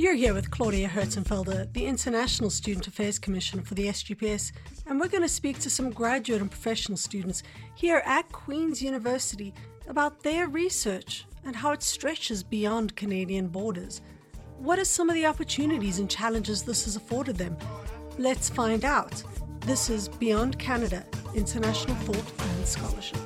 You're here with Claudia Herzenfelder, the International Student Affairs Commissioner for the SGPS, and we're going to speak to some graduate and professional students here at Queen's University about their research and how it stretches beyond Canadian borders. What are some of the opportunities and challenges this has afforded them? Let's find out. This is Beyond Canada International Thought and Scholarship.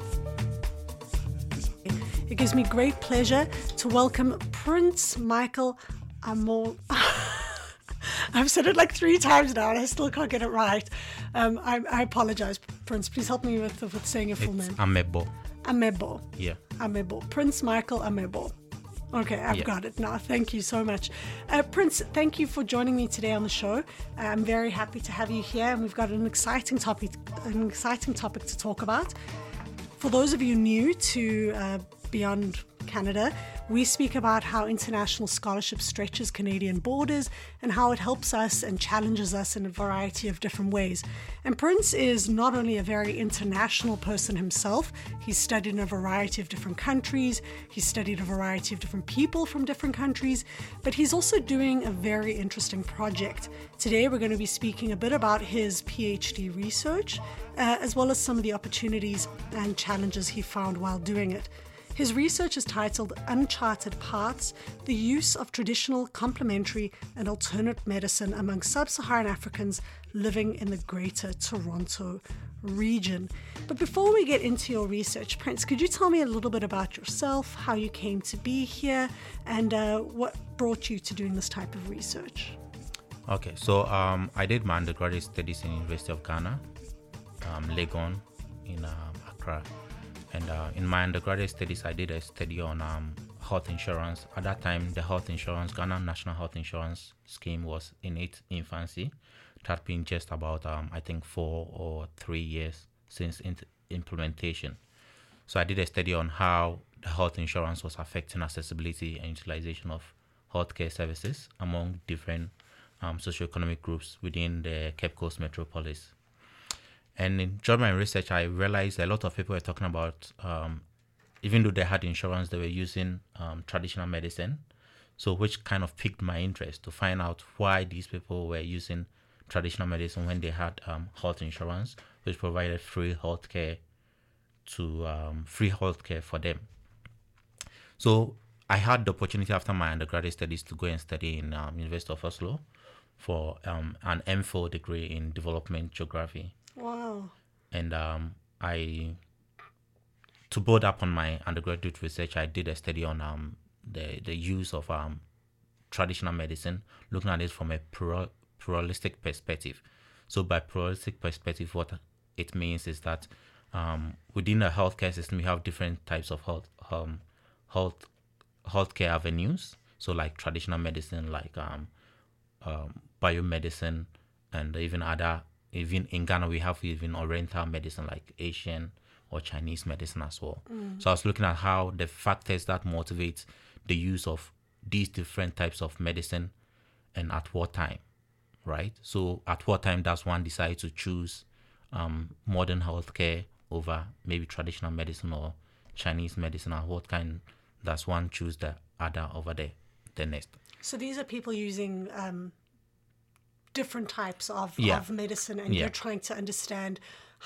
It gives me great pleasure to welcome Prince Michael Amor. I've said it like three times now and I still can't get it right. Um, I, I, apologize, Prince. Please help me with, with saying your full it's name. Amegbor. Amegbor. Yeah. Amegbor. Prince Michael Amegbor. Okay, I've Yeah. got it now. Thank you so much. Uh, Prince, thank you for joining me today on the show. I'm very happy to have you here, and we've got an exciting topic, an exciting topic to talk about. For those of you new to uh, Beyond Canada, we speak about how international scholarship stretches Canadian borders and how it helps us and challenges us in a variety of different ways. And Prince is not only a very international person himself, he's studied in a variety of different countries, he's studied a variety of different people from different countries, but he's also doing a very interesting project. Today, we're going to be speaking a bit about his PhD research, uh, as well as some of the opportunities and challenges he found while doing it. His research is titled Uncharted Paths The Use of Traditional, Complementary, and Alternate Medicine Among Sub Saharan Africans Living in the Greater Toronto Region. But before we get into your research, Prince, could you tell me a little bit about yourself, how you came to be here, and uh, what brought you to doing this type of research? Okay, so um, I did my undergraduate studies in the University of Ghana, um, Legon, in um, Accra, and uh, in my undergraduate studies, I did a study on um, health insurance. At that time, the health insurance, Ghana National Health Insurance Scheme, was in its infancy. It had been just about, um, I think, four or three years since implementation. So I did a study on how the health insurance was affecting accessibility and utilization of healthcare services among different um, socioeconomic groups within the Cape Coast metropolis. And in during my research, I realized a lot of people were talking about, um, even though they had insurance, they were using um, traditional medicine. So, which kind of piqued my interest to find out why these people were using traditional medicine when they had um, health insurance, which provided free healthcare to um, free healthcare for them. So I had the opportunity after my undergraduate studies to go and study in um, University of Oslo for um, an MPhil degree in development geography, Wow. and um, I to build up on my undergraduate research, I did a study on um, the the use of um, traditional medicine, looking at it from a plura- pluralistic perspective. So, by pluralistic perspective, what it means is that um, within the healthcare system, you have different types of health um, health healthcare avenues. So, like traditional medicine, like um, um, biomedicine, and even other. Even in Ghana, we have even Oriental medicine, like Asian or Chinese medicine as well. So I was looking at how the factors that motivate the use of these different types of medicine, and at what time, right? So at what time does one decide to choose um, modern healthcare over maybe traditional medicine or Chinese medicine, or what kind does one choose the other over the the next? So these are people using um, different types of, Yeah. of medicine, and Yeah. you're trying to understand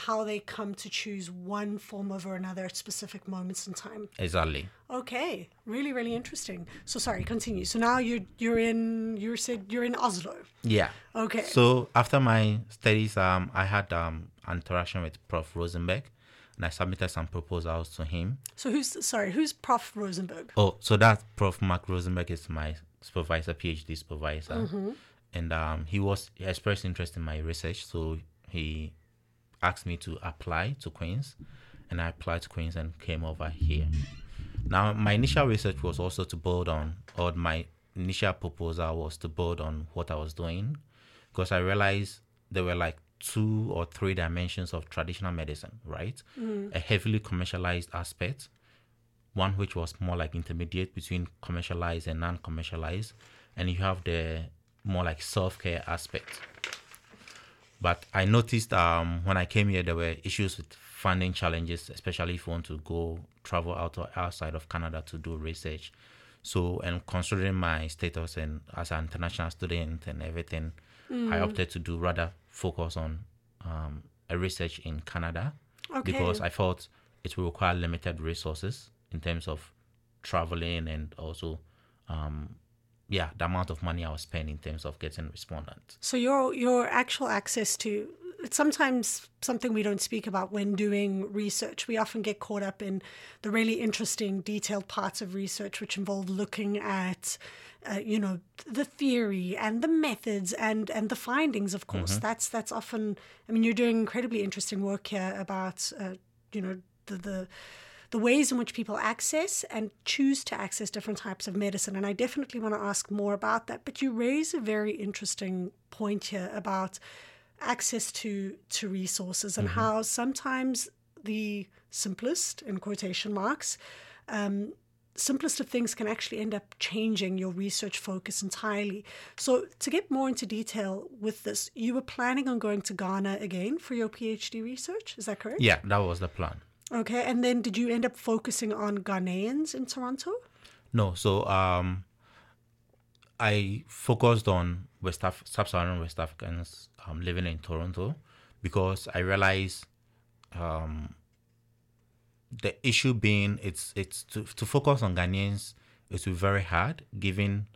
how they come to choose one form over another at specific moments in time. Exactly. Okay, really, really interesting. So sorry, continue. So now you're you're in you said you're in Oslo. Yeah. Okay. So after my studies, um, I had um an interaction with Prof. Rosenberg, and I submitted some proposals to him. So who's sorry? Who's Prof Rosenberg? Oh, so that Prof. Mark Rosenberg is my supervisor, PhD supervisor, and um, he was he expressed interest in my research, so he asked me to apply to Queens, and I applied to Queens and came over here. Now, my initial research was also to build on, or my initial proposal was to build on what I was doing, because I realized there were like two or three dimensions of traditional medicine, right? A heavily commercialized aspect, one which was more like intermediate between commercialized and non-commercialized, and you have the more like self-care aspect. But I noticed um, when I came here, there were issues with funding challenges, especially if you want to go travel out or outside of Canada to do research. So, and considering my status and as an international student and everything, I opted to do rather focus on um, a research in Canada Okay. because I thought it will require limited resources in terms of traveling and also, um, yeah, the amount of money I was spending in terms of getting respondents. So your your actual access to it's sometimes something we don't speak about when doing research. We often get caught up in the really interesting, detailed parts of research, which involve looking at, uh, you know, the theory and the methods and and the findings. Of course, that's that's often. I mean, you're doing incredibly interesting work here about, uh, you know, the the the ways in which people access and choose to access different types of medicine. And I definitely want to ask more about that. But you raise a very interesting point here about access to to resources and how sometimes the simplest in quotation marks um, simplest of things can actually end up changing your research focus entirely so to get more into detail with this you were planning on going to ghana again for your phd research is that correct Yeah, that was the plan. Okay, and then did you end up focusing on Ghanaians in Toronto? No, so um, I focused on West Af- sub-Saharan West Africans um, living in Toronto because I realized um, the issue being it's it's to to focus on Ghanaians is very hard given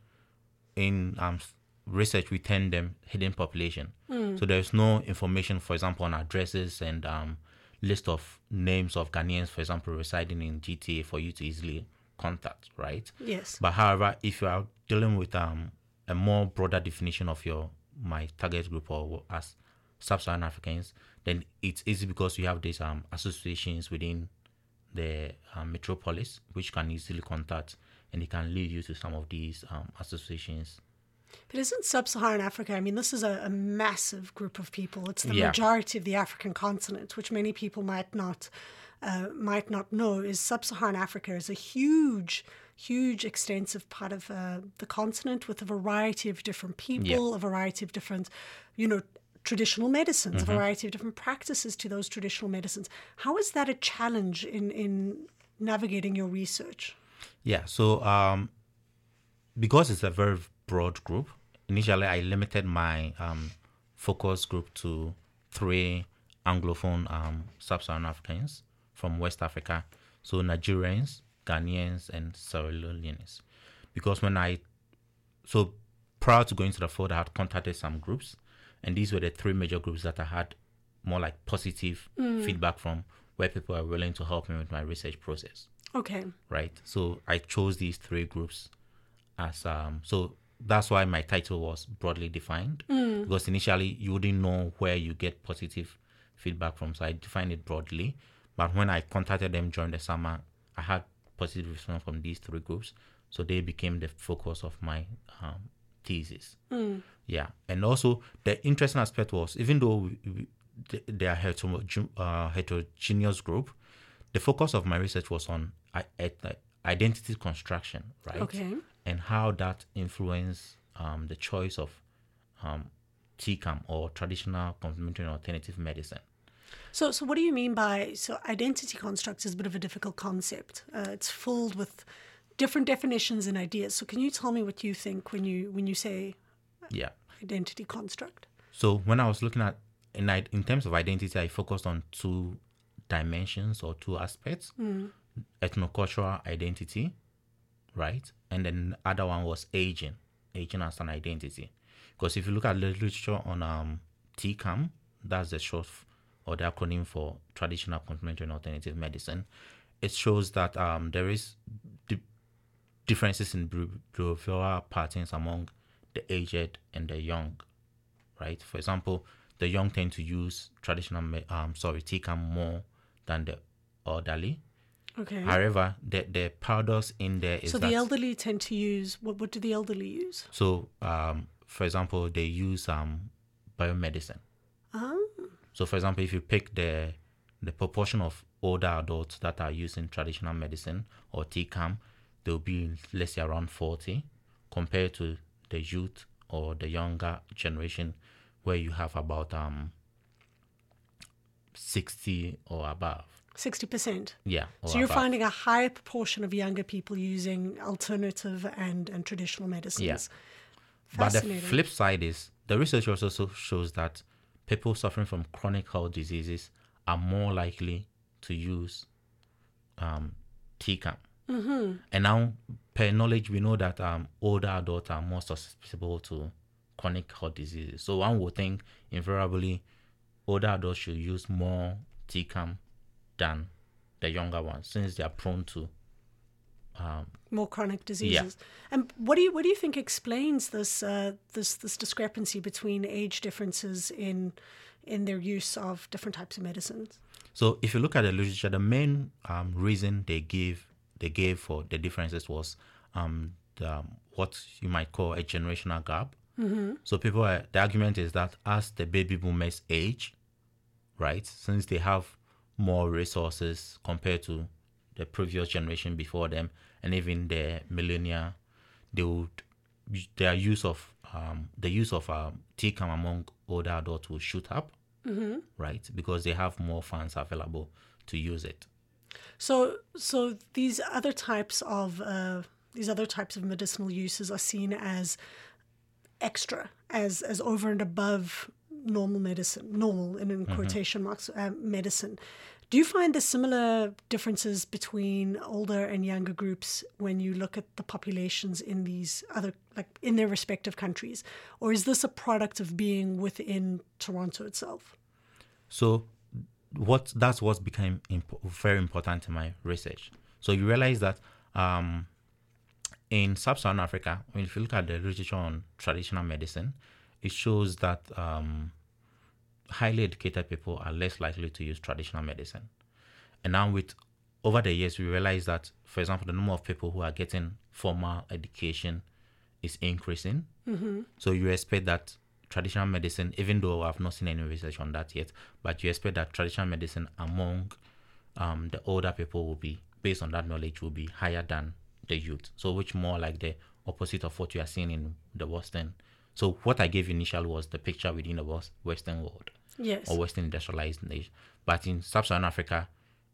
in um research we term them hidden population. So there's no information, for example, on addresses and um list of names of Ghanaians, for example, residing in GTA for you to easily contact, right? Yes. But however, if you are dealing with um a more broader definition of your my target group or as sub-Saharan Africans, then it's easy because you have these um associations within the um, metropolis which can easily contact and it can lead you to some of these um, associations. But isn't sub Saharan Africa? I mean, this is a, a massive group of people. It's the Yeah. majority of the African continent, which many people might not uh, might not know. Is sub Saharan Africa is a huge, huge, extensive part of uh, the continent with a variety of different people, a variety of different, you know, traditional medicines, a variety of different practices to those traditional medicines. How is that a challenge in in navigating your research? Yeah, so um, because it's a very broad group, initially I limited my um, focus group to three Anglophone um, sub-Saharan Africans from West Africa, so Nigerians, Ghanaians, and Sierra Leoneans. Because when I, so prior to going to the field, I had contacted some groups, and these were the three major groups that I had more like positive feedback from, where people are willing to help me with my research process Okay. right? So I chose these three groups as um so that's why my title was broadly defined because initially you wouldn't know where you get positive feedback from. So I defined it broadly. But when I contacted them during the summer, I had positive response from these three groups. So they became the focus of my um, thesis. Yeah. And also the interesting aspect was even though we, we, they- are uh, heterogeneous group, the focus of my research was on i- identity construction, right? Okay. And how that influence um, the choice of um, TCAM or traditional complementary and alternative medicine. So, so what do you mean by so identity construct is a bit of a difficult concept. Uh, it's filled with different definitions and ideas. So, can you tell me what you think when you when you say Yeah. identity construct? So when I was looking at in in terms of identity, I focused on two dimensions or two aspects: ethnocultural identity, right, and then the other one was aging, aging as an identity. Because if you look at the literature on um, TCAM, that's the short f- or the acronym for traditional complementary and alternative medicine. It shows that um, there is di- differences in behav- behavioral patterns among the aged and the young right? For example, the young tend to use traditional, um, sorry, TCAM more than the elderly. Okay. However, the the paradox in there is so the elderly tend to use what? What do the elderly use? so um, for example, they use um biomedicine. Oh, So, for example, if you pick the the proportion of older adults that are using traditional medicine or TCAM, they'll be let's say around forty, compared to the youth or the younger generation, where you have about um sixty or above. 60%. Yeah. So you're finding a higher proportion of younger people using alternative and, and traditional medicines. Yeah. But the flip side is the research also shows that people suffering from chronic health diseases are more likely to use um, TCAM. Mm-hmm. And now, per knowledge, we know that um, older adults are more susceptible to chronic heart diseases. So one would think invariably older adults should use more TCAM than the younger ones since they are prone to more chronic diseases. Yeah. And what do you what do you think explains this uh, this this discrepancy between age differences in in their use of different types of medicines? So if you look at the literature, the main um, reason they give they gave for the differences was um, the, what you might call a generational gap. Mm-hmm. So people, are, the argument is that as the baby boomers age, right, since they have more resources compared to the previous generation before them, and even the millennia, they would their use of um, the use of um, TCAM among older adults will shoot up, right, because they have more funds available to use it. So so these other types of uh, these other types of medicinal uses are seen as extra, as as over and above normal medicine, normal and in quotation marks uh, medicine. Do you find there's similar differences between older and younger groups when you look at the populations in these other, like in their respective countries, or is this a product of being within Toronto itself? So what that's what became imp- very important in my research. So you realize that um, in sub-Saharan Africa, when if you look at the literature on traditional medicine, it shows that um, highly educated people are less likely to use traditional medicine. And now with over the years, we realize that, for example, the number of people who are getting formal education is increasing. So you expect that traditional medicine, even though I've not seen any research on that yet, but you expect that traditional medicine among um, the older people will be, based on that knowledge, will be higher than the youth. So which more like the opposite of what you are seeing in the Western. So what I gave initially was the picture within the Western world Yes. or Western industrialized nation. But in sub-Saharan Africa,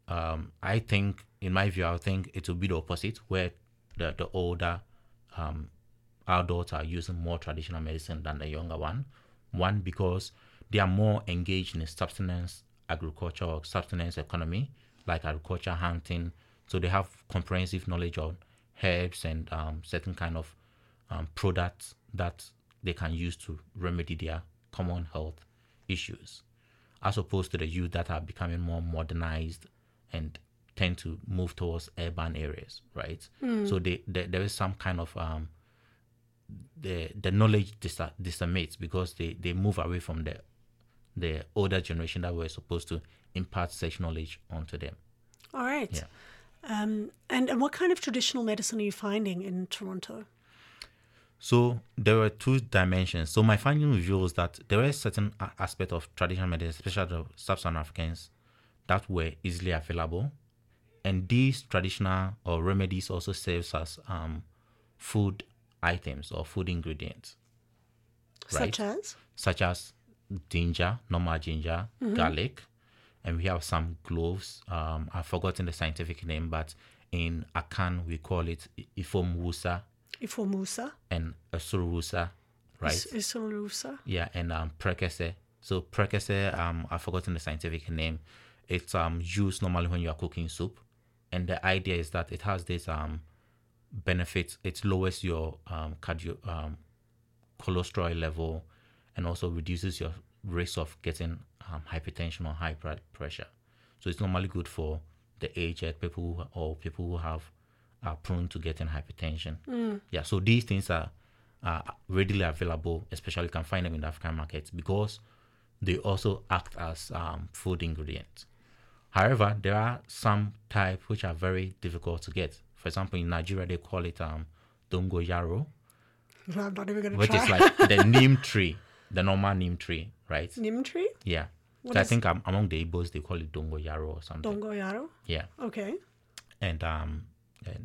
um, I think, in my view, I think it will be the opposite, where the, the older um, adults are using more traditional medicine than the younger one. One, because they are more engaged in subsistence agriculture or subsistence economy, like agriculture, hunting. So they have comprehensive knowledge on herbs and um, certain kind of um, products that they can use to remedy their common health issues, as opposed to the youth that are becoming more modernized and tend to move towards urban areas, right? So they, they, there is some kind of um, the the knowledge dis- disseminates because they, they move away from the the older generation that were supposed to impart such knowledge onto them. All right. Yeah. Um, and, and what kind of traditional medicine are you finding in Toronto? So there were two dimensions. So my finding reveals that there were certain aspects of traditional medicine, especially the sub-Saharan Africans, that were easily available, and these traditional or remedies also serves as um, food items or food ingredients, Right. Such as? such as ginger, normal ginger, garlic, and we have some cloves. Um, I've forgotten the scientific name, but in Akan we call it I- Ifomwusa Ifomusa? and Asurusa, right? Is- Yeah, and um, prekese. So prekese, um, I've forgotten the scientific name. It's um used normally when you are cooking soup, and the idea is that it has this um benefits. It lowers your um cardio um cholesterol level, and also reduces your risk of getting um, hypertension or high blood pressure. So it's normally good for the aged people or people who have are prone to getting hypertension. Yeah, so these things are are readily available, especially you can find them in the African markets because they also act as um, food ingredients. However, there are some types which are very difficult to get. For example, in Nigeria, they call it um, dongo yaro, I'm not even going to which try. is like the neem tree, the normal neem tree, right? Neem tree? Yeah. So I think um, among the Igbos, they call it dongo yaro or something. Dongo Yaro? Yeah. Okay. And um,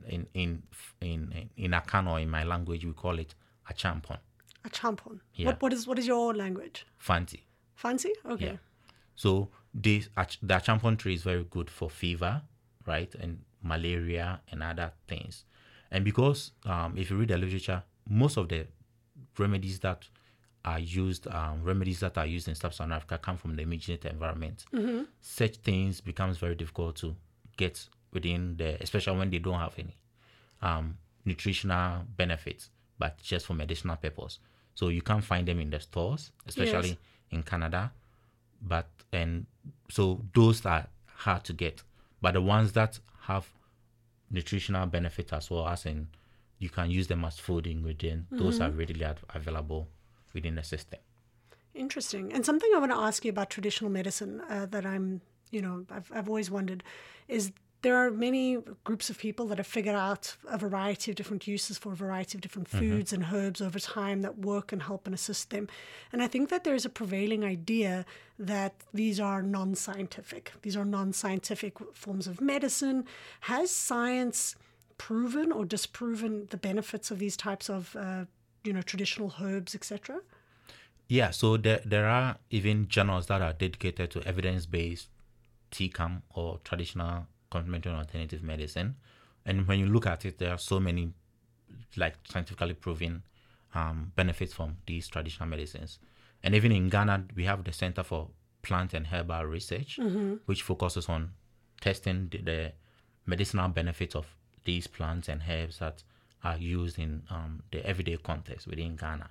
in in in in Akan or in my language, we call it a champon, A champon. Yeah. What, what is what is your language? Fante. Fante? Okay. Yeah. So this the achampon tree is very good for fever, right, and malaria and other things. And because um, if you read the literature, most of the remedies that are used, um, remedies that are used in sub-Saharan Africa come from the immediate environment. Such things becomes very difficult to get within the, especially when they don't have any um, nutritional benefits, but just for medicinal purpose. So you can't find them in the stores, especially Yes. in Canada. But and so those are hard to get. But the ones that have nutritional benefit as well as in you can use them as food ingredient, those are readily ad- available within the system. Interesting. And something I want to ask you about traditional medicine uh, that I'm, you know, I've, I've always wondered is there are many groups of people that have figured out a variety of different uses for a variety of different foods and herbs over time that work and help and assist them. And I think that there's a prevailing idea that these are non scientific. These are non scientific forms of medicine. Has science proven or disproven the benefits of these types of, uh, you know, traditional herbs, etc.? Yeah, so there there are even journals that are dedicated to evidence based TCAM or traditional complementary and alternative medicine. And when you look at it, there are so many like scientifically proven um, benefits from these traditional medicines. And even in Ghana, we have the Center for Plant and Herbal Research, which focuses on testing the, the medicinal benefits of these plants and herbs that are used in um, the everyday context within Ghana.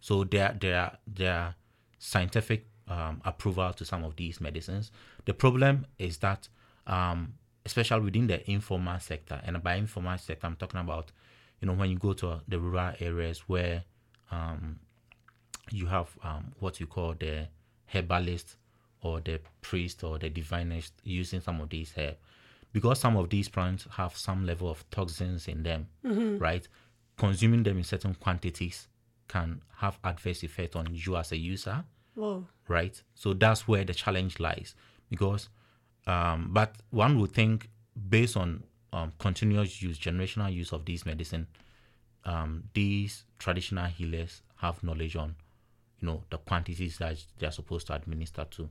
So there, there, there are scientific um, approval to some of these medicines. The problem is that, um, especially within the informal sector, and by informal sector, I'm talking about, you know, when you go to the rural areas where um, you have um, what you call the herbalist or the priest or the divinist using some of these herbs. Because some of these plants have some level of toxins in them, right? Consuming them in certain quantities can have adverse effect on you as a user, Whoa. right? So that's where the challenge lies. Because, um, but one would think based on um, continuous use, generational use of these medicine, um, these traditional healers have knowledge on, you know, the quantities that they are supposed to administer to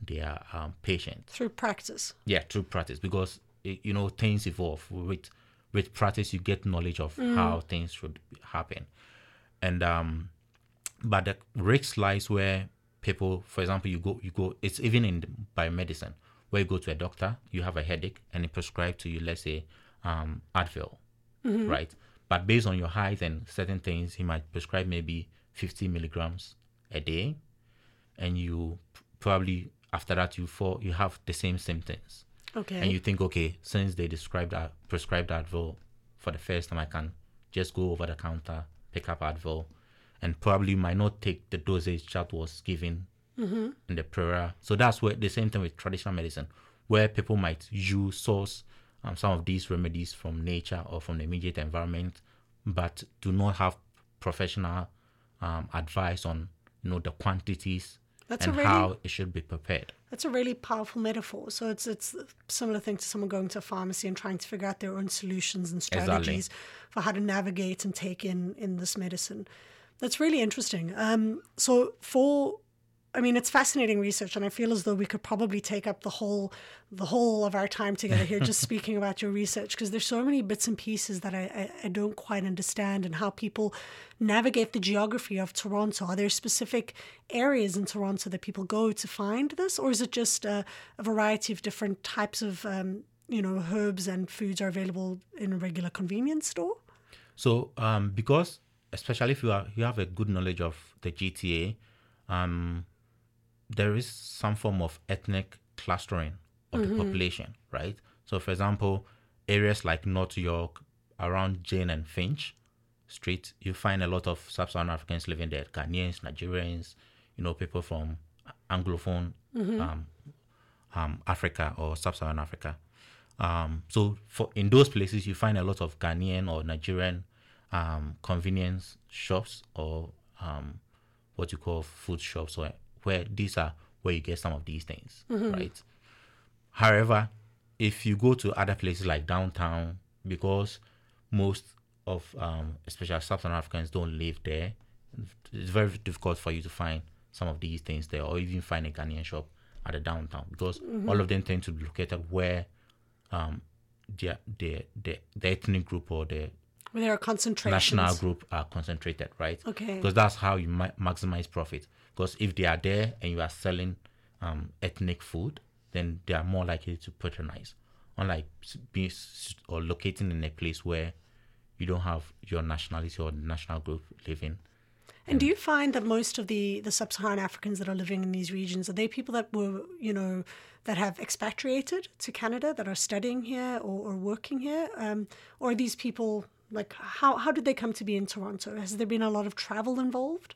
their um, patients. Through practice. Yeah, through practice, because eh, you know things evolve with with practice. You get knowledge of how things should happen, and um, but the risk lies where people, for example, you go you go. It's even in biomedicine where you go to a doctor, you have a headache, and he prescribe to you, let's say, um, Advil, right? But based on your height and certain things, he might prescribe maybe 50 milligrams a day, and you probably after that you fall you have the same symptoms Okay. and you think okay since they described that prescribed advil for the first time i can just go over the counter pick up advil and probably might not take the dosage that was given in the prayer so that's where the same thing with traditional medicine where people might use source um, some of these remedies from nature or from the immediate environment but do not have professional um, advice on you know the quantities That's and really- how it should be prepared That's a really powerful metaphor. So it's it's similar thing to someone going to a pharmacy and trying to figure out their own solutions and strategies for how to navigate and take in in this medicine. That's really interesting. Um, so for I mean, it's fascinating research, and I feel as though we could probably take up the whole, the whole of our time together here, just speaking about your research, because there's so many bits and pieces that I, I, I don't quite understand, and how people navigate the geography of Toronto. Are there specific areas in Toronto that people go to find this, or is it just a, a variety of different types of, um, you know, herbs and foods are available in a regular convenience store? So, um, because especially if you are you have a good knowledge of the GTA, um, there is some form of ethnic clustering of the population, right? So, for example, areas like North York, around Jane and Finch Street, you find a lot of sub-Saharan Africans living there, Ghanaians, Nigerians, you know, people from Anglophone um, um, Africa or sub-Saharan Africa. Um, so for in those places, you find a lot of Ghanaian or Nigerian um, convenience shops or um, what you call food shops, or where these are where you get some of these things, right? However, if you go to other places like downtown, because most of um, especially sub-Saharan Africans don't live there, it's very difficult for you to find some of these things there, or even find a Ghanaian shop at the downtown because all of them tend to be located where um, the, the, the, the ethnic group or the Where there are concentrations. national group are concentrated, right? Okay. Because that's how you ma- maximize profit. Because if they are there and you are selling um, ethnic food, then they are more likely to patronize. Unlike being or locating in a place where you don't have your nationality or national group living. And do you find that most of the, the sub-Saharan Africans that are living in these regions are they people that were you know that have expatriated to Canada that are studying here or, or working here, um, or are these people like how how did they come to be in Toronto? Has there been a lot of travel involved?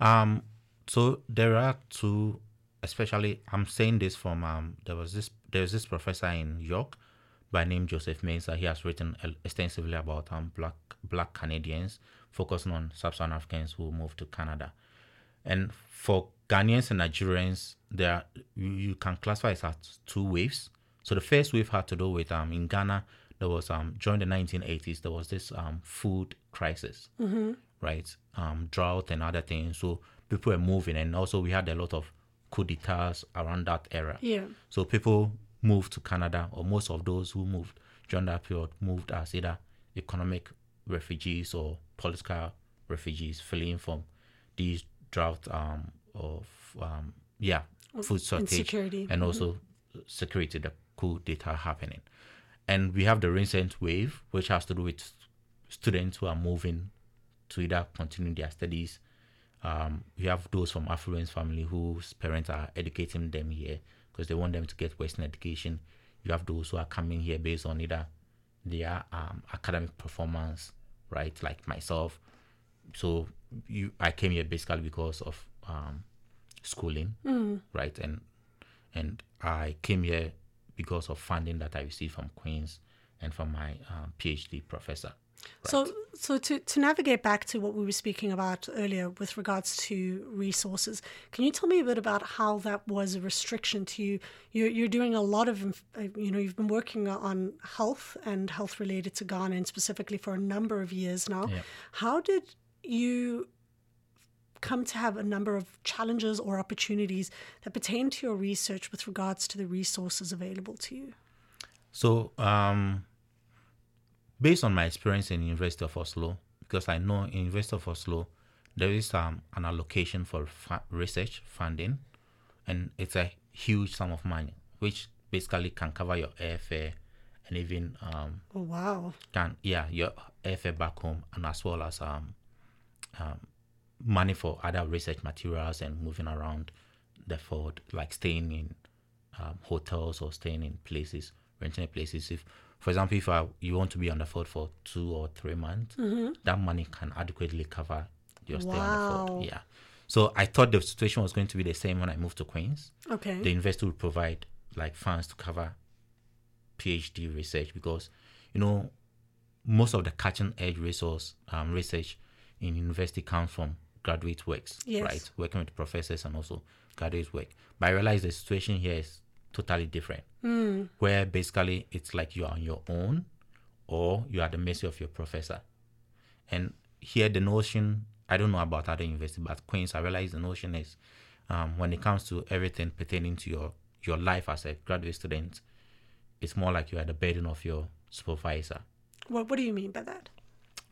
Um, so there are two, especially I'm saying this from um, there was this there's this professor in York by name Joseph Mensah. He has written extensively about um black black Canadians, focusing on sub-Saharan Africans who moved to Canada. And for Ghanaians and Nigerians, there you, can classify it as two waves. So the first wave had to do with um in Ghana there was um during the 1980s there was this um food crisis, right? Um drought and other things. So people were moving, and also we had a lot of coup d'états around that era. Yeah. So people moved to Canada, or most of those who moved during that period moved as either economic refugees or political refugees, fleeing from these drought um, of um, yeah food shortage and also security, the coup d'état happening. And we have the recent wave, which has to do with students who are moving to either continue their studies. Um, we have those from affluent family whose parents are educating them here because they want them to get Western education. You have those who are coming here based on either their um, academic performance, right? Like myself. So you, I came here basically because of um, schooling, right? And and I came here because of funding that I received from Queens and from my um, PhD professor. So, so to, to navigate back to what we were speaking about earlier with regards to resources, can you tell me a bit about how that was a restriction to you? You're, you're doing a lot of, uh, you know, you've been working on health and health related to Ghana and specifically for a number of years now. Yeah. How did you come to have a number of challenges or opportunities that pertain to your research with regards to the resources available to you? So, um, based on my experience in University of Oslo, because I know in University of Oslo there is um, an allocation for fa- research funding, and it's a huge sum of money, which basically can cover your airfare and even um, Oh, wow. can yeah your airfare back home and as well as um, um money for other research materials and moving around the fort like staying in um, hotels or staying in places renting places if for example if I, you want to be on the fort for two or three months that money can adequately cover your stay on the Wow. yeah so i thought the situation was going to be the same when i moved to queens Okay. the university would provide like funds to cover PhD research because you know most of the cutting edge resource um, research in university comes from graduate works, Yes. right? Working with professors and also graduate work. But I realized the situation here is totally different, where basically it's like you are on your own or you are at the mercy of your professor. And here the notion, I don't know about other universities, but Queens, I realize the notion is um, when it comes to everything pertaining to your, your life as a graduate student, it's more like you are the burden of your supervisor. What, what do you mean by that?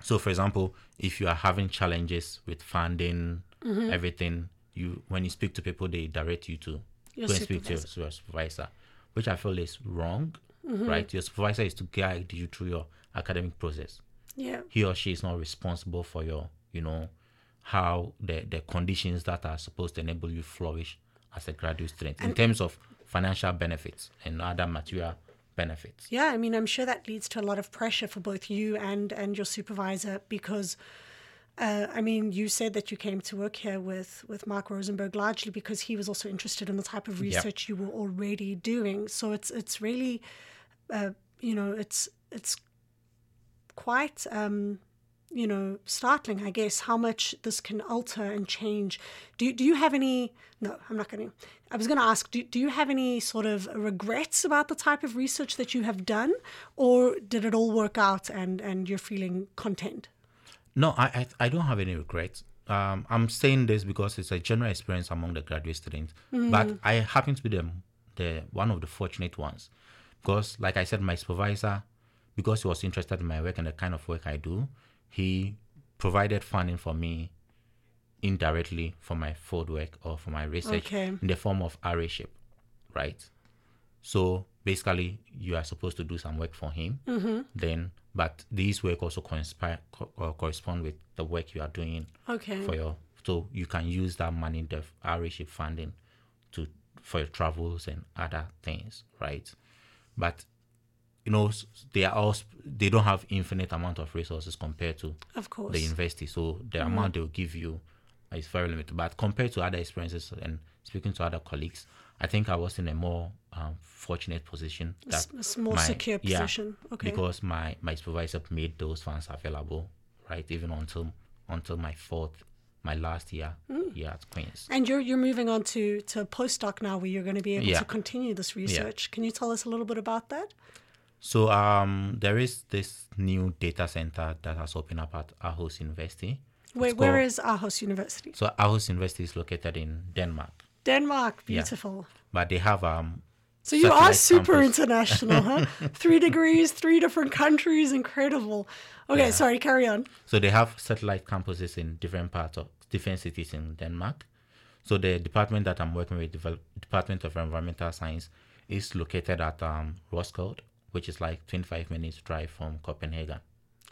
So, for example, if you are having challenges with funding, everything, you when you speak to people, they direct you to Your and speak to your, your supervisor, which I feel is wrong. Mm-hmm. Right, your supervisor is to guide you through your academic process. Yeah. He or she is not responsible for your, you know, how the the conditions that are supposed to enable you flourish as a graduate student in terms of financial benefits and other material benefits. Yeah, I mean, I'm sure that leads to a lot of pressure for both you and and your supervisor because, uh, I mean, you said that you came to work here with with Mark Rosenberg largely because he was also interested in the type of research you were already doing. So it's it's really, uh, you know, it's it's quite. Um, you know, startling, I guess, how much this can alter and change. Do, do you have any? No, I'm not going to. I was going to ask, do, do you have any sort of regrets about the type of research that you have done, or did it all work out and, and you're feeling content? No, I, I I don't have any regrets. um, I'm saying this because it's a general experience among the graduate students, Mm. but I happen to be the, the one of the fortunate ones because, like I said, my supervisor, because he was interested in my work and the kind of work I do, he provided funding for me indirectly for my field work or for my research Okay. in the form of RA-ship, right? So basically, you are supposed to do some work for him. Mm-hmm. Then, but these work also conspire, co- uh, correspond with the work you are doing Okay. for your. So you can use that money, the RA-ship funding, to for your travels and other things, right? But you know, they are all they don't have infinite amount of resources compared to Of course. the university. So the Mm-hmm. amount they will give you is very limited. But compared to other experiences and speaking to other colleagues, I think I was in a more um, fortunate position. That s- more my- secure yeah, position. Okay. Because my my supervisor made those funds available, right? Even until until my fourth, my last year Mm. at Queens. And you're you're moving on to to postdoc now, where you're going to be able Yeah. to continue this research. Can you tell us a little bit about that? So um, there is this new data center that has opened up at Aarhus University. Where, It's called- is Aarhus University? So Aarhus University is located in Denmark, Denmark. Yeah. Beautiful. but they have um. So you are super campus. international, huh? three degrees, three different countries. Incredible. Okay, Yeah. sorry. Carry on. So they have satellite campuses in different parts of different cities in Denmark. So the department that I'm working with, develop, Department of Environmental Science, is located at um, Roskilde, which is like 25 minutes drive from Copenhagen.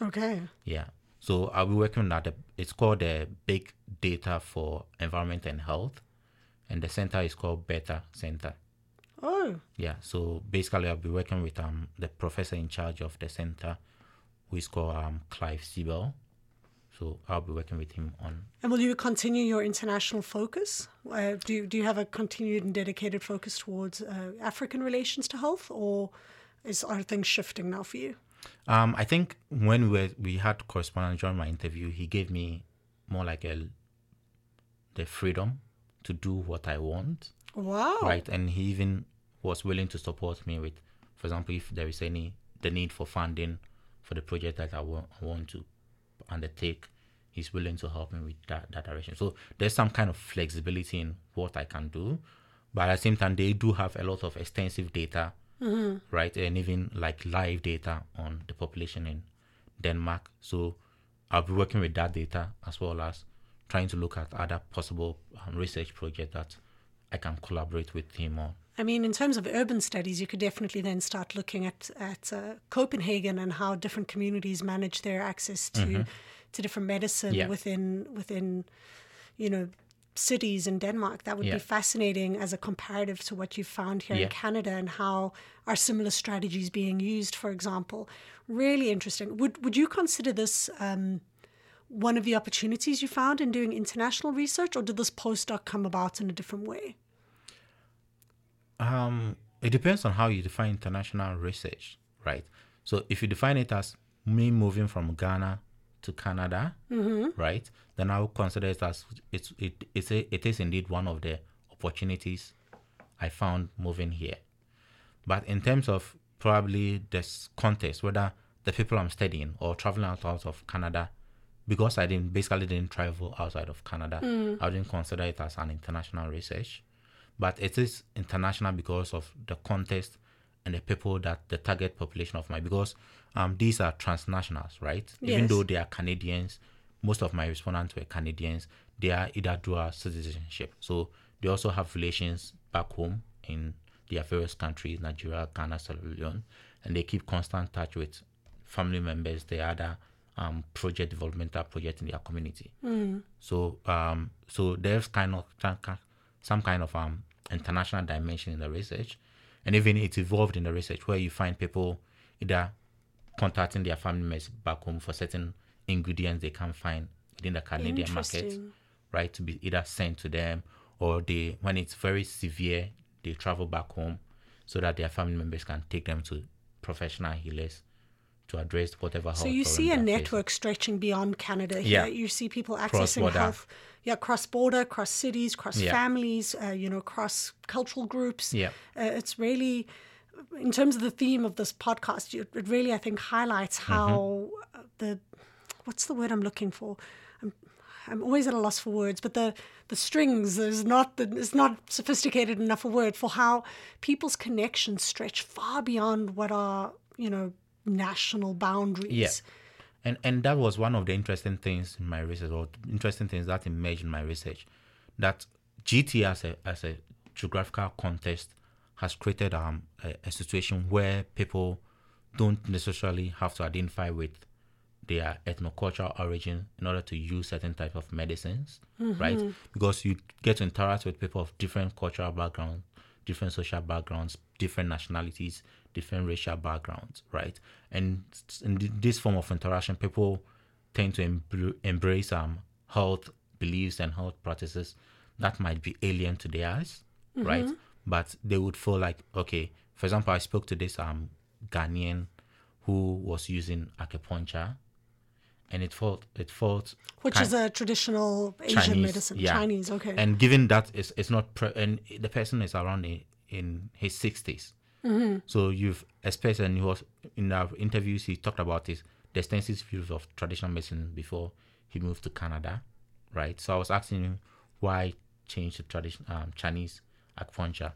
Okay. Yeah. So I'll be working at the. It's called the Big Data for Environment and Health, and the center is called BERTHA Center. Oh, Yeah. So basically, I'll be working with um the professor in charge of the center, who is called um Clive Sabel. So I'll be working with him on. and will you continue your international focus? Uh, do you, do you have a continued and dedicated focus towards uh, African relations to health, or is are things shifting now for you? Um, I think when we we had correspondence during my interview, he gave me more like a the freedom to do what I want. Wow. right and he even was willing to support me with for example if there is any the need for funding for the project that I wa- I want to undertake he's willing to help me with that, that direction. So there's some kind of flexibility in what i can do but at the same time they do have a lot of extensive data right? And even like live data on the population in denmark. So i'll be working with that data as well as trying to look at other possible um, research projects that I can collaborate with him on. I mean, in terms of urban studies, you could definitely then start looking at at uh, Copenhagen and how different communities manage their access to to different medicine Mm-hmm. Yeah. within within you know cities in Denmark. That would Yeah. be fascinating as a comparative to what you found here in Canada and how are similar strategies being used, for example. Really interesting. Would would you consider this? Um, one of the opportunities you found in doing international research, or did this postdoc come about in a different way? Um, it depends on how you define international research, right? So if you define it as me moving from Ghana to Canada, right, then I would consider it as it's it it's a, it is indeed one of the opportunities I found moving here. But in terms of probably this context, whether the people I'm studying or traveling out, out of Canada, because I didn't basically didn't travel outside of Canada, I didn't consider it as an international research. But it is international because of the context and the people that the target population of my because um these are transnationals, right? Even though they are Canadians, most of my respondents were Canadians. They are either dual citizenship, so they also have relations back home in their various countries, Nigeria, Ghana, Sierra Leone, and they keep constant touch with family members, the other um, project developmental project in their community. So um, so there's kind of some kind of um international dimension in the research, and even it evolved in the research where you find people either contacting their family members back home for certain ingredients they can't find within the Canadian market, right? To be either sent to them or they when it's very severe, they travel back home so that their family members can take them to professional healers to address whatever health. So you see a they're facing. network stretching beyond Canada here. Yeah. You see people accessing Cross-border. health, yeah, cross border, cross cities, cross Yeah. families, uh, you know, cross cultural groups. Yeah. Uh, it's really, in terms of the theme of this podcast, it really I think highlights Mm-hmm. how uh, the, what's the word I'm looking for? I'm always at a loss for words, but the the strings is not the, is not sophisticated enough a word for how people's connections stretch far beyond what are you know national boundaries. Yeah. And and that was one of the interesting things in my research, or interesting things that emerged in my research, that GT as a as a geographical context has created um, a, a situation where people don't necessarily have to identify with their ethnocultural origin in order to use certain type of medicines, right? Because you get to interact with people of different cultural backgrounds, different social backgrounds, different nationalities, different racial backgrounds, right? And in this form of interaction, people tend to embr- embrace um health beliefs and health practices that might be alien to theirs, right? But they would feel like, okay, for example, I spoke to this um Ghanaian who was using acupuncture, and it fought it felt Which is a traditional Asian Chinese, medicine. yeah. Chinese, okay. And given that it's, it's not, pre- and the person is around in, in his 60s. Mm-hmm. So you've, especially, and he was in our interviews, he talked about his the extensive views of traditional medicine before he moved to Canada, right? So I was asking him why change to tradition, um, Chinese acupuncture.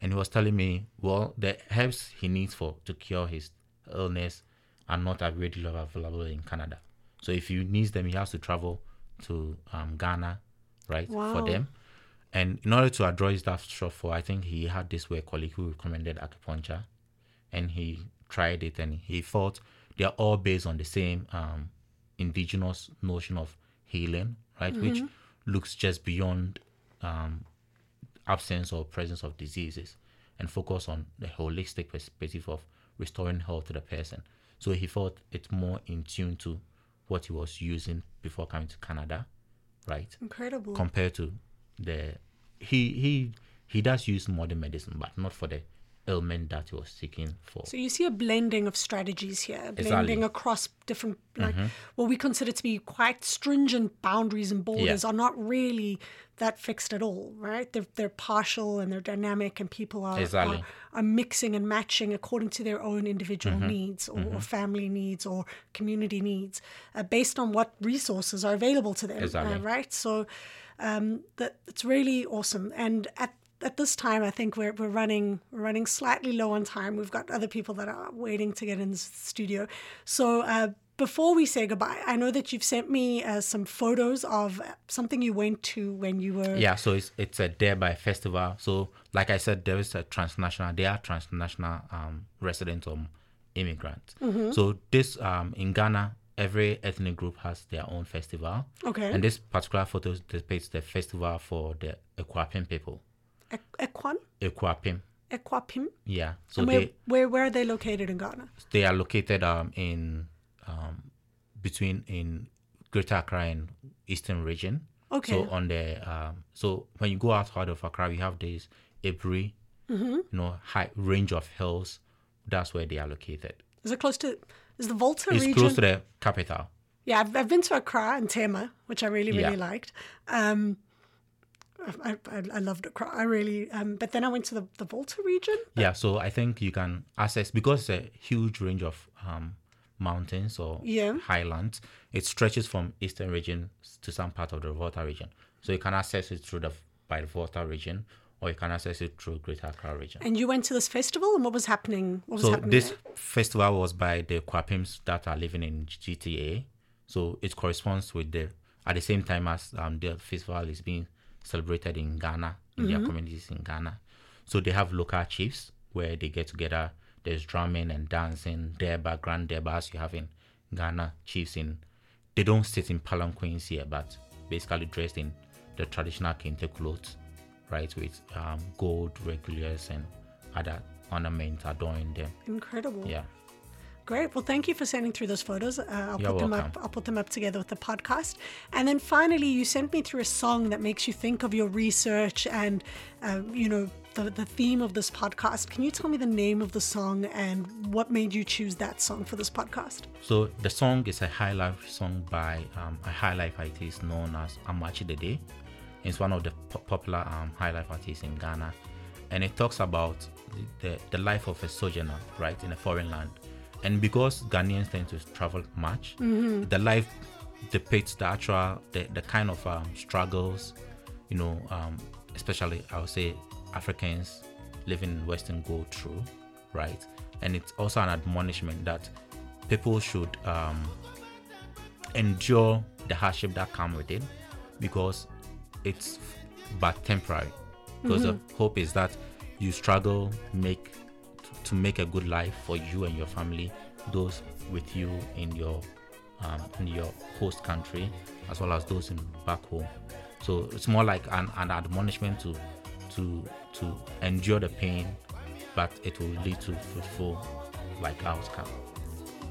And he was telling me, well, the herbs he needs for to cure his illness are not readily available in Canada. So if he needs them, he has to travel to um, Ghana, right, Wow. for them. And in order to address that shortfall, I think he had this work colleague who recommended acupuncture, and he tried it, and he thought they are all based on the same um, indigenous notion of healing, right, which looks just beyond um, absence or presence of diseases and focus on the holistic perspective of restoring health to the person. So he thought it's more in tune to what he was using before coming to Canada, right? Incredible. Compared to the he he he does use modern medicine, but not for the ailment that he was seeking for. So you see a blending of strategies here, blending Exactly. across different, like Mm-hmm. what we consider to be quite stringent boundaries and borders are not really that fixed at all, right? They're, they're partial and they're dynamic, and people are, Exactly. are, are mixing and matching according to their own individual Mm-hmm. needs or, or family needs or community needs uh, based on what resources are available to them, uh, right? So um, that it's really awesome. And at at this time, I think we're we're running we're running slightly low on time. We've got other people that are waiting to get in the studio. So uh, before we say goodbye, I know that you've sent me uh, some photos of something you went to when you were. Yeah, so it's it's a Derby festival. So like I said, there is a transnational. They are transnational um, residents or immigrants. So this um, in Ghana, every ethnic group has their own festival. Okay. And this particular photo depicts the festival for the Akwapim people. Ekwan, Akwapim. Akwapim. Yeah. So where, they where where are they located in Ghana? they are located um in um between in Greater Accra and Eastern region. Okay. So on the um so when you go outside of Accra, you have this Ebri, Mm-hmm. you know, high range of hills. That's where they are located. Is it close to? Is the Volta It's region? close to the capital. Yeah, I've, I've been to Accra and Tema, which I really, really Yeah. liked. Um, I, I, I loved Accra. I really, um, but then I went to the, the Volta region. Yeah, so I think you can access because it's a huge range of um, mountains or Yeah. highlands. It stretches from eastern region to some part of the Volta region. So you can access it through the by the Volta region, or you can access it through Greater Accra region. And you went to this festival, and what was happening? What was So happening this there? festival was by the Kwapims that are living in GTA. So it corresponds with the at the same time as um, the festival is being celebrated in Ghana in their communities in Ghana. So they have local chiefs where they get together. There's drumming and dancing, durbar, grand durbar as you have in Ghana. Chiefs in they don't sit in palanquins here, but basically dressed in the traditional kente clothes, right, with um, gold regulars and other ornaments adorning them. Incredible. Yeah. Great. Well, thank you for sending through those photos. Uh, I'll You're put them up. I'll put them up together with the podcast. And then finally, you sent me through a song that makes you think of your research and, uh, you know, the the theme of this podcast. Can you tell me the name of the song and what made you choose that song for this podcast? So the song is a high life song by um, a high life artist known as Amakye Dede. It's one of the po- popular um, high life artists in Ghana, and it talks about the, the, the life of a sojourner, right, in a foreign land. And because Ghanaians tend to travel much, the life depicts the actual the, the kind of um, struggles, you know, um, especially I would say Africans living in Western go through, right? And it's also an admonishment that people should um, endure the hardship that come with it because it's but temporary. Because the hope is that you struggle make to make a good life for you and your family, those with you in your um, in your host country, as well as those in back home. So it's more like an, an admonishment to to to endure the pain, but it will lead to fruitful like outcome.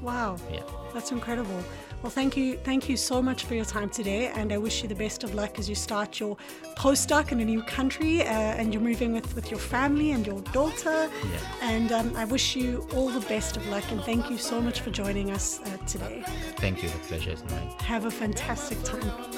Wow. Yeah. That's incredible. Well, thank you, thank you so much for your time today, and I wish you the best of luck as you start your postdoc in a new country, uh, and you're moving with with your family and your daughter. Yeah. And um, I wish you all the best of luck, and thank you so much for joining us uh, today. Thank you. The pleasure is mine. Have a fantastic time.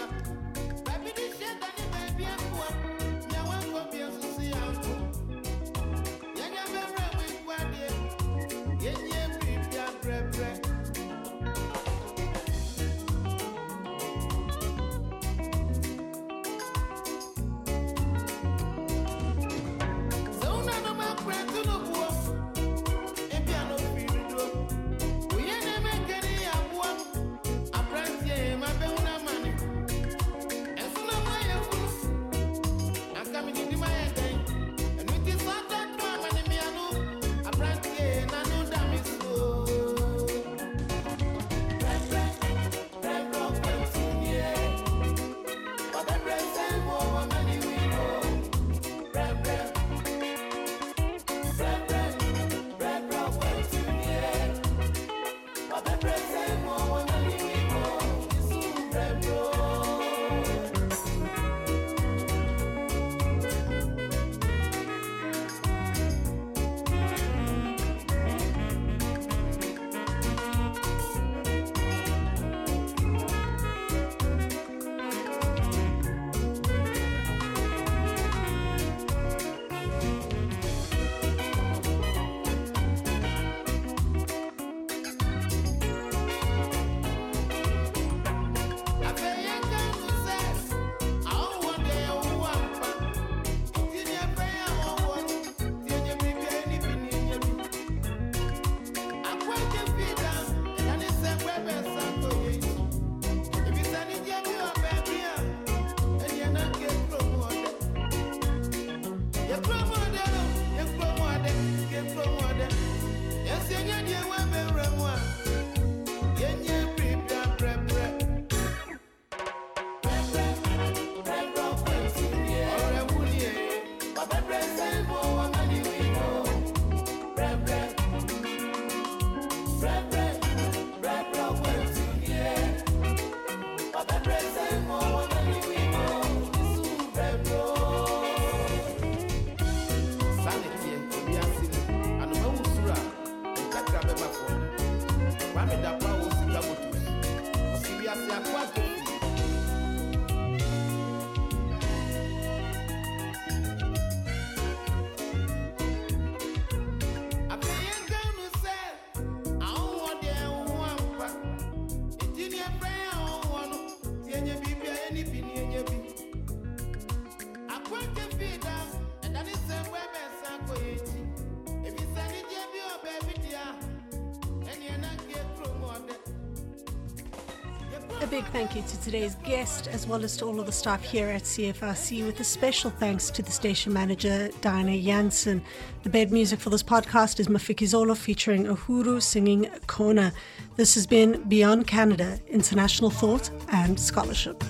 Thank you to today's guest, as well as to all of the staff here at CFRC, with a special thanks to the station manager, Diana Jansen. The bed music for this podcast is Mafikizolo featuring Uhuru singing Kona. This has been Beyond Canada International Thought and Scholarship.